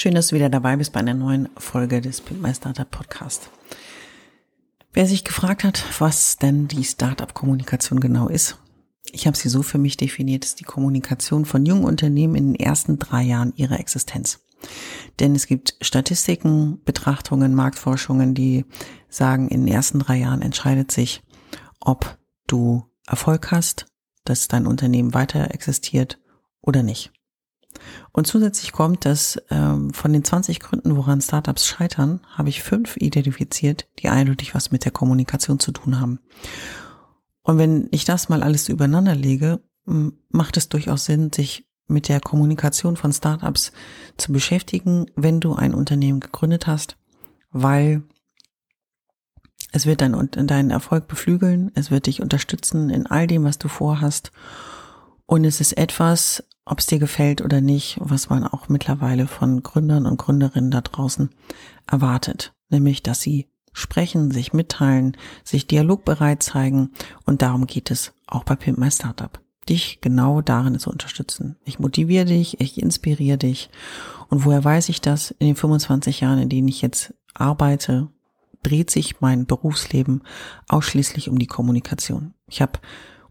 Schön, dass du wieder dabei bist bei einer neuen Folge des Pimp My Startup Podcast. Wer sich gefragt hat, was denn die Startup-Kommunikation genau ist, ich habe sie so für mich definiert, ist die Kommunikation von jungen Unternehmen in den ersten drei Jahren ihrer Existenz. Denn es gibt Statistiken, Betrachtungen, Marktforschungen, die sagen, in den ersten drei Jahren entscheidet sich, ob du Erfolg hast, dass dein Unternehmen weiter existiert oder nicht. Und zusätzlich kommt, dass ähm, von den 20 Gründen, woran Startups scheitern, habe ich fünf identifiziert, die eindeutig was mit der Kommunikation zu tun haben. Und wenn ich das mal alles übereinander lege, macht es durchaus Sinn, sich mit der Kommunikation von Startups zu beschäftigen, wenn du ein Unternehmen gegründet hast, weil es wird dein, deinen Erfolg beflügeln, es wird dich unterstützen in all dem, was du vorhast. Und es ist etwas, ob es dir gefällt oder nicht, was man auch mittlerweile von Gründern und Gründerinnen da draußen erwartet, nämlich dass sie sprechen, sich mitteilen, sich dialogbereit zeigen und darum geht es auch bei Pimp My Startup. Dich genau darin zu unterstützen. Ich motiviere dich, ich inspiriere dich und woher weiß ich das? In den 25 Jahren, in denen ich jetzt arbeite, dreht sich mein Berufsleben ausschließlich um die Kommunikation. Ich habe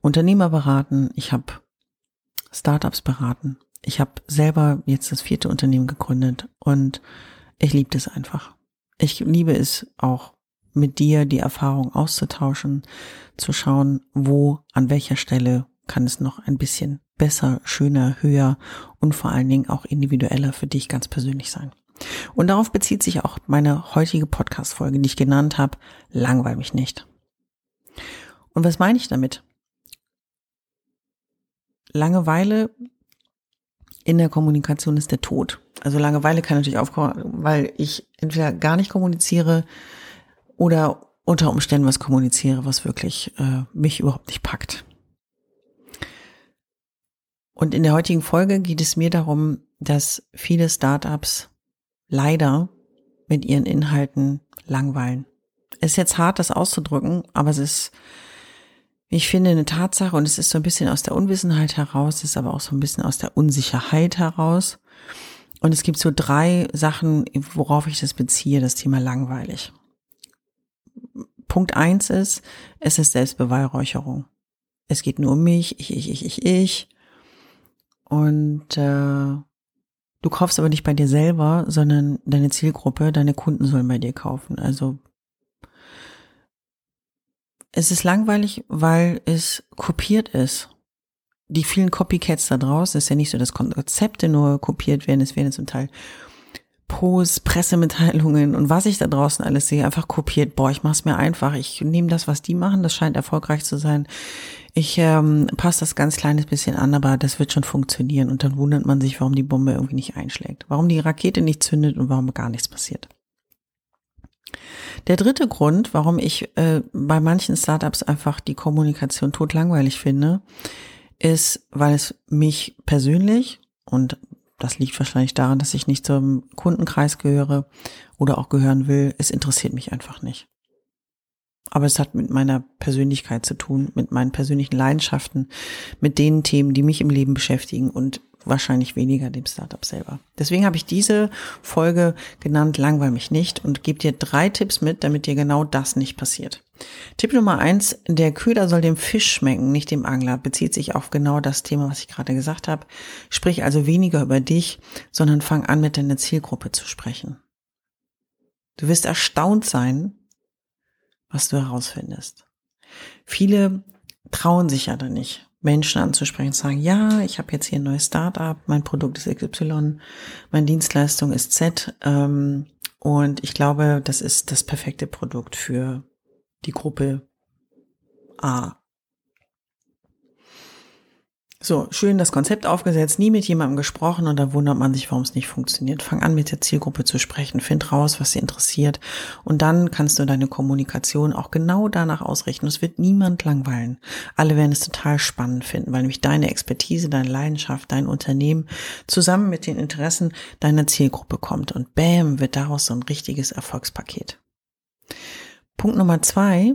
Unternehmer beraten, ich habe Startups beraten, ich habe selber jetzt das vierte Unternehmen gegründet und ich liebe das einfach. Ich liebe es auch mit dir die Erfahrung auszutauschen, zu schauen, wo, an welcher Stelle kann es noch ein bisschen besser, schöner, höher und vor allen Dingen auch individueller für dich ganz persönlich sein. Und darauf bezieht sich auch meine heutige Podcast-Folge, die ich genannt habe, langweil mich nicht. Und was meine ich damit? Langeweile in der Kommunikation ist der Tod. Also Langeweile kann natürlich aufkommen, weil ich entweder gar nicht kommuniziere oder unter Umständen was kommuniziere, was wirklich äh, mich überhaupt nicht packt. Und in der heutigen Folge geht es mir darum, dass viele Startups leider mit ihren Inhalten langweilen. Es ist jetzt hart, das auszudrücken, aber es ist ich finde eine Tatsache und es ist so ein bisschen aus der Unwissenheit heraus, es ist aber auch so ein bisschen aus der Unsicherheit heraus. Und es gibt so drei Sachen, worauf ich das beziehe, das Thema langweilig. Punkt eins ist, es ist Selbstbeweihräucherung. Es geht nur um mich, ich, ich, ich, ich, ich. Und äh, du kaufst aber nicht bei dir selber, sondern deine Zielgruppe, deine Kunden sollen bei dir kaufen. Also es ist langweilig, weil es kopiert ist. Die vielen Copycats da draußen ist ja nicht so, dass Konzepte nur kopiert werden, es werden zum Teil Posts, Pressemitteilungen und was ich da draußen alles sehe, einfach kopiert. Boah, ich mach's mir einfach. Ich nehme das, was die machen, das scheint erfolgreich zu sein. Ich ähm, passe das ganz kleines bisschen an, aber das wird schon funktionieren. Und dann wundert man sich, warum die Bombe irgendwie nicht einschlägt, warum die Rakete nicht zündet und warum gar nichts passiert. Der dritte Grund, warum ich äh, bei manchen Startups einfach die Kommunikation totlangweilig finde, ist, weil es mich persönlich und das liegt wahrscheinlich daran, dass ich nicht zum Kundenkreis gehöre oder auch gehören will. Es interessiert mich einfach nicht. Aber es hat mit meiner Persönlichkeit zu tun, mit meinen persönlichen Leidenschaften, mit den Themen, die mich im Leben beschäftigen und wahrscheinlich weniger dem Startup selber. Deswegen habe ich diese Folge genannt, langweil mich nicht und gebe dir drei Tipps mit, damit dir genau das nicht passiert. Tipp Nummer eins, der Köder soll dem Fisch schmecken, nicht dem Angler, bezieht sich auf genau das Thema, was ich gerade gesagt habe. Sprich also weniger über dich, sondern fang an, mit deiner Zielgruppe zu sprechen. Du wirst erstaunt sein, was du herausfindest. Viele trauen sich ja da nicht Menschen anzusprechen, zu sagen, ja, ich habe jetzt hier ein neues Startup, mein Produkt ist XY, meine Dienstleistung ist Z ähm, und ich glaube, das ist das perfekte Produkt für die Gruppe A. So, schön das Konzept aufgesetzt, nie mit jemandem gesprochen und da wundert man sich, warum es nicht funktioniert. Fang an, mit der Zielgruppe zu sprechen, find raus, was sie interessiert und dann kannst du deine Kommunikation auch genau danach ausrichten. Es wird niemand langweilen. Alle werden es total spannend finden, weil nämlich deine Expertise, deine Leidenschaft, dein Unternehmen zusammen mit den Interessen deiner Zielgruppe kommt und bam, wird daraus so ein richtiges Erfolgspaket. Punkt Nummer zwei.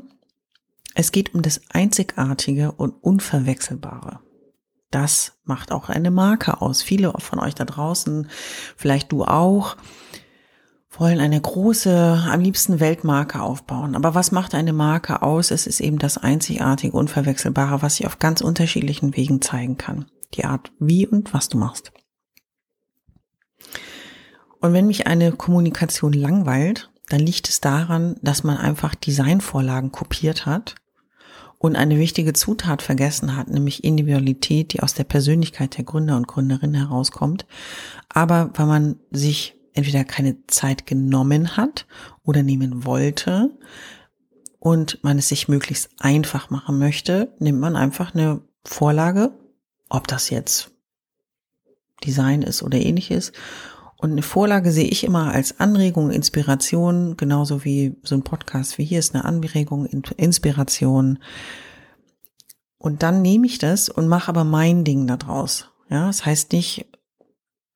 Es geht um das Einzigartige und Unverwechselbare das macht auch eine Marke aus. Viele von euch da draußen, vielleicht du auch, wollen eine große, am liebsten Weltmarke aufbauen. Aber was macht eine Marke aus? Es ist eben das einzigartige, unverwechselbare, was sich auf ganz unterschiedlichen Wegen zeigen kann. Die Art, wie und was du machst. Und wenn mich eine Kommunikation langweilt, dann liegt es daran, dass man einfach Designvorlagen kopiert hat und eine wichtige Zutat vergessen hat, nämlich Individualität, die aus der Persönlichkeit der Gründer und Gründerinnen herauskommt. Aber weil man sich entweder keine Zeit genommen hat oder nehmen wollte und man es sich möglichst einfach machen möchte, nimmt man einfach eine Vorlage, ob das jetzt Design ist oder ähnliches und eine Vorlage sehe ich immer als Anregung, Inspiration, genauso wie so ein Podcast wie hier ist eine Anregung, Inspiration. Und dann nehme ich das und mache aber mein Ding daraus. Ja, das heißt nicht,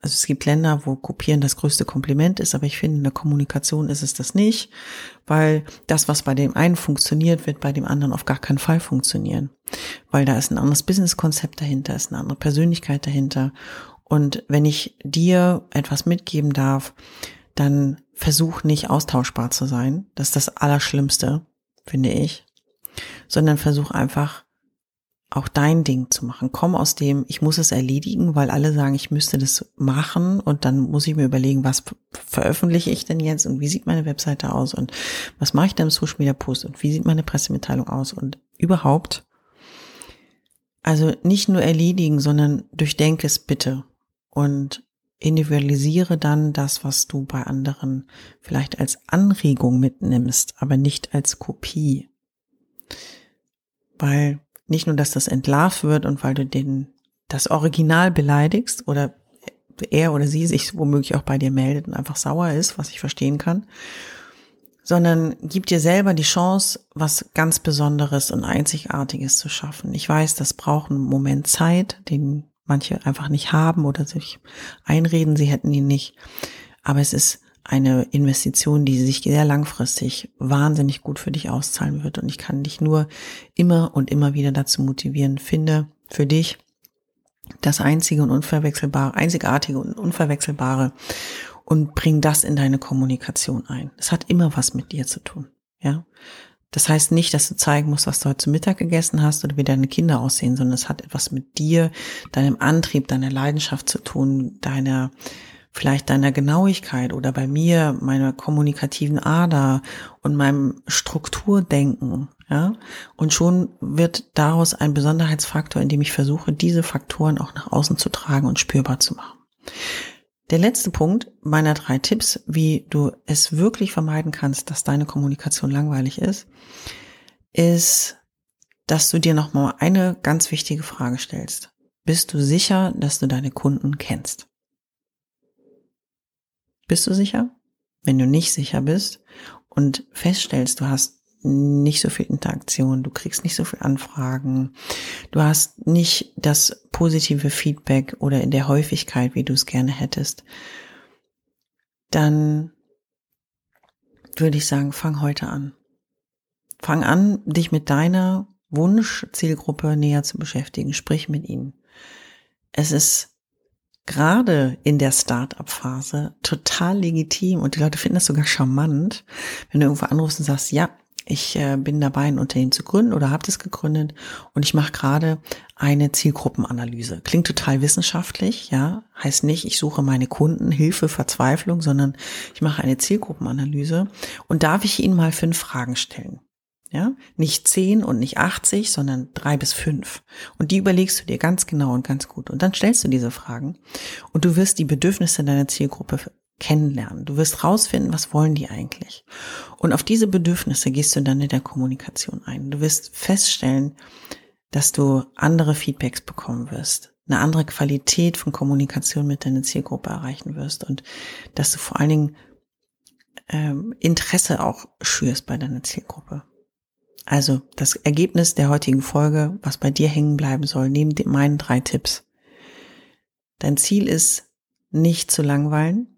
also es gibt Länder, wo Kopieren das größte Kompliment ist, aber ich finde, in der Kommunikation ist es das nicht, weil das, was bei dem einen funktioniert, wird bei dem anderen auf gar keinen Fall funktionieren. Weil da ist ein anderes Businesskonzept dahinter, ist eine andere Persönlichkeit dahinter. Und wenn ich dir etwas mitgeben darf, dann versuch nicht austauschbar zu sein. Das ist das Allerschlimmste, finde ich. Sondern versuch einfach auch dein Ding zu machen. Komm aus dem, ich muss es erledigen, weil alle sagen, ich müsste das machen und dann muss ich mir überlegen, was veröffentliche ich denn jetzt und wie sieht meine Webseite aus und was mache ich denn im Social Media Post und wie sieht meine Pressemitteilung aus und überhaupt. Also nicht nur erledigen, sondern durchdenke es bitte und individualisiere dann das, was du bei anderen vielleicht als Anregung mitnimmst, aber nicht als Kopie. Weil nicht nur, dass das entlarvt wird und weil du den, das Original beleidigst oder er oder sie sich womöglich auch bei dir meldet und einfach sauer ist, was ich verstehen kann, sondern gib dir selber die Chance, was ganz Besonderes und Einzigartiges zu schaffen. Ich weiß, das braucht einen Moment Zeit, den manche einfach nicht haben oder sich einreden, sie hätten ihn nicht. Aber es ist eine Investition, die sich sehr langfristig wahnsinnig gut für dich auszahlen wird. Und ich kann dich nur immer und immer wieder dazu motivieren, finde für dich das einzige und unverwechselbare, einzigartige und unverwechselbare und bring das in deine Kommunikation ein. Es hat immer was mit dir zu tun. Ja, das heißt nicht, dass du zeigen musst, was du heute zu Mittag gegessen hast oder wie deine Kinder aussehen, sondern es hat etwas mit dir, deinem Antrieb, deiner Leidenschaft zu tun, deiner, vielleicht deiner Genauigkeit oder bei mir meiner kommunikativen Ader und meinem Strukturdenken, ja. Und schon wird daraus ein Besonderheitsfaktor, indem ich versuche, diese Faktoren auch nach außen zu tragen und spürbar zu machen. Der letzte Punkt meiner drei Tipps, wie du es wirklich vermeiden kannst, dass deine Kommunikation langweilig ist, ist, dass du dir nochmal eine ganz wichtige Frage stellst. Bist du sicher, dass du deine Kunden kennst? Bist du sicher? Wenn du nicht sicher bist und feststellst, du hast nicht so viel Interaktion, du kriegst nicht so viel Anfragen, du hast nicht das positive Feedback oder in der Häufigkeit, wie du es gerne hättest, dann würde ich sagen, fang heute an. Fang an, dich mit deiner Wunschzielgruppe näher zu beschäftigen. Sprich mit ihnen. Es ist gerade in der Start-up-Phase total legitim und die Leute finden das sogar charmant, wenn du irgendwo anrufst und sagst, ja, ich äh, bin dabei, ein Unternehmen zu gründen oder habe das gegründet und ich mache gerade eine Zielgruppenanalyse. Klingt total wissenschaftlich, ja. Heißt nicht, ich suche meine Kunden, Hilfe, Verzweiflung, sondern ich mache eine Zielgruppenanalyse und darf ich Ihnen mal fünf Fragen stellen. Ja, nicht 10 und nicht 80, sondern drei bis fünf. Und die überlegst du dir ganz genau und ganz gut. Und dann stellst du diese Fragen und du wirst die Bedürfnisse deiner Zielgruppe kennenlernen. Du wirst rausfinden, was wollen die eigentlich. Und auf diese Bedürfnisse gehst du dann in der Kommunikation ein. Du wirst feststellen, dass du andere Feedbacks bekommen wirst, eine andere Qualität von Kommunikation mit deiner Zielgruppe erreichen wirst und dass du vor allen Dingen ähm, Interesse auch schürst bei deiner Zielgruppe. Also das Ergebnis der heutigen Folge, was bei dir hängen bleiben soll, neben meinen drei Tipps. Dein Ziel ist, nicht zu langweilen,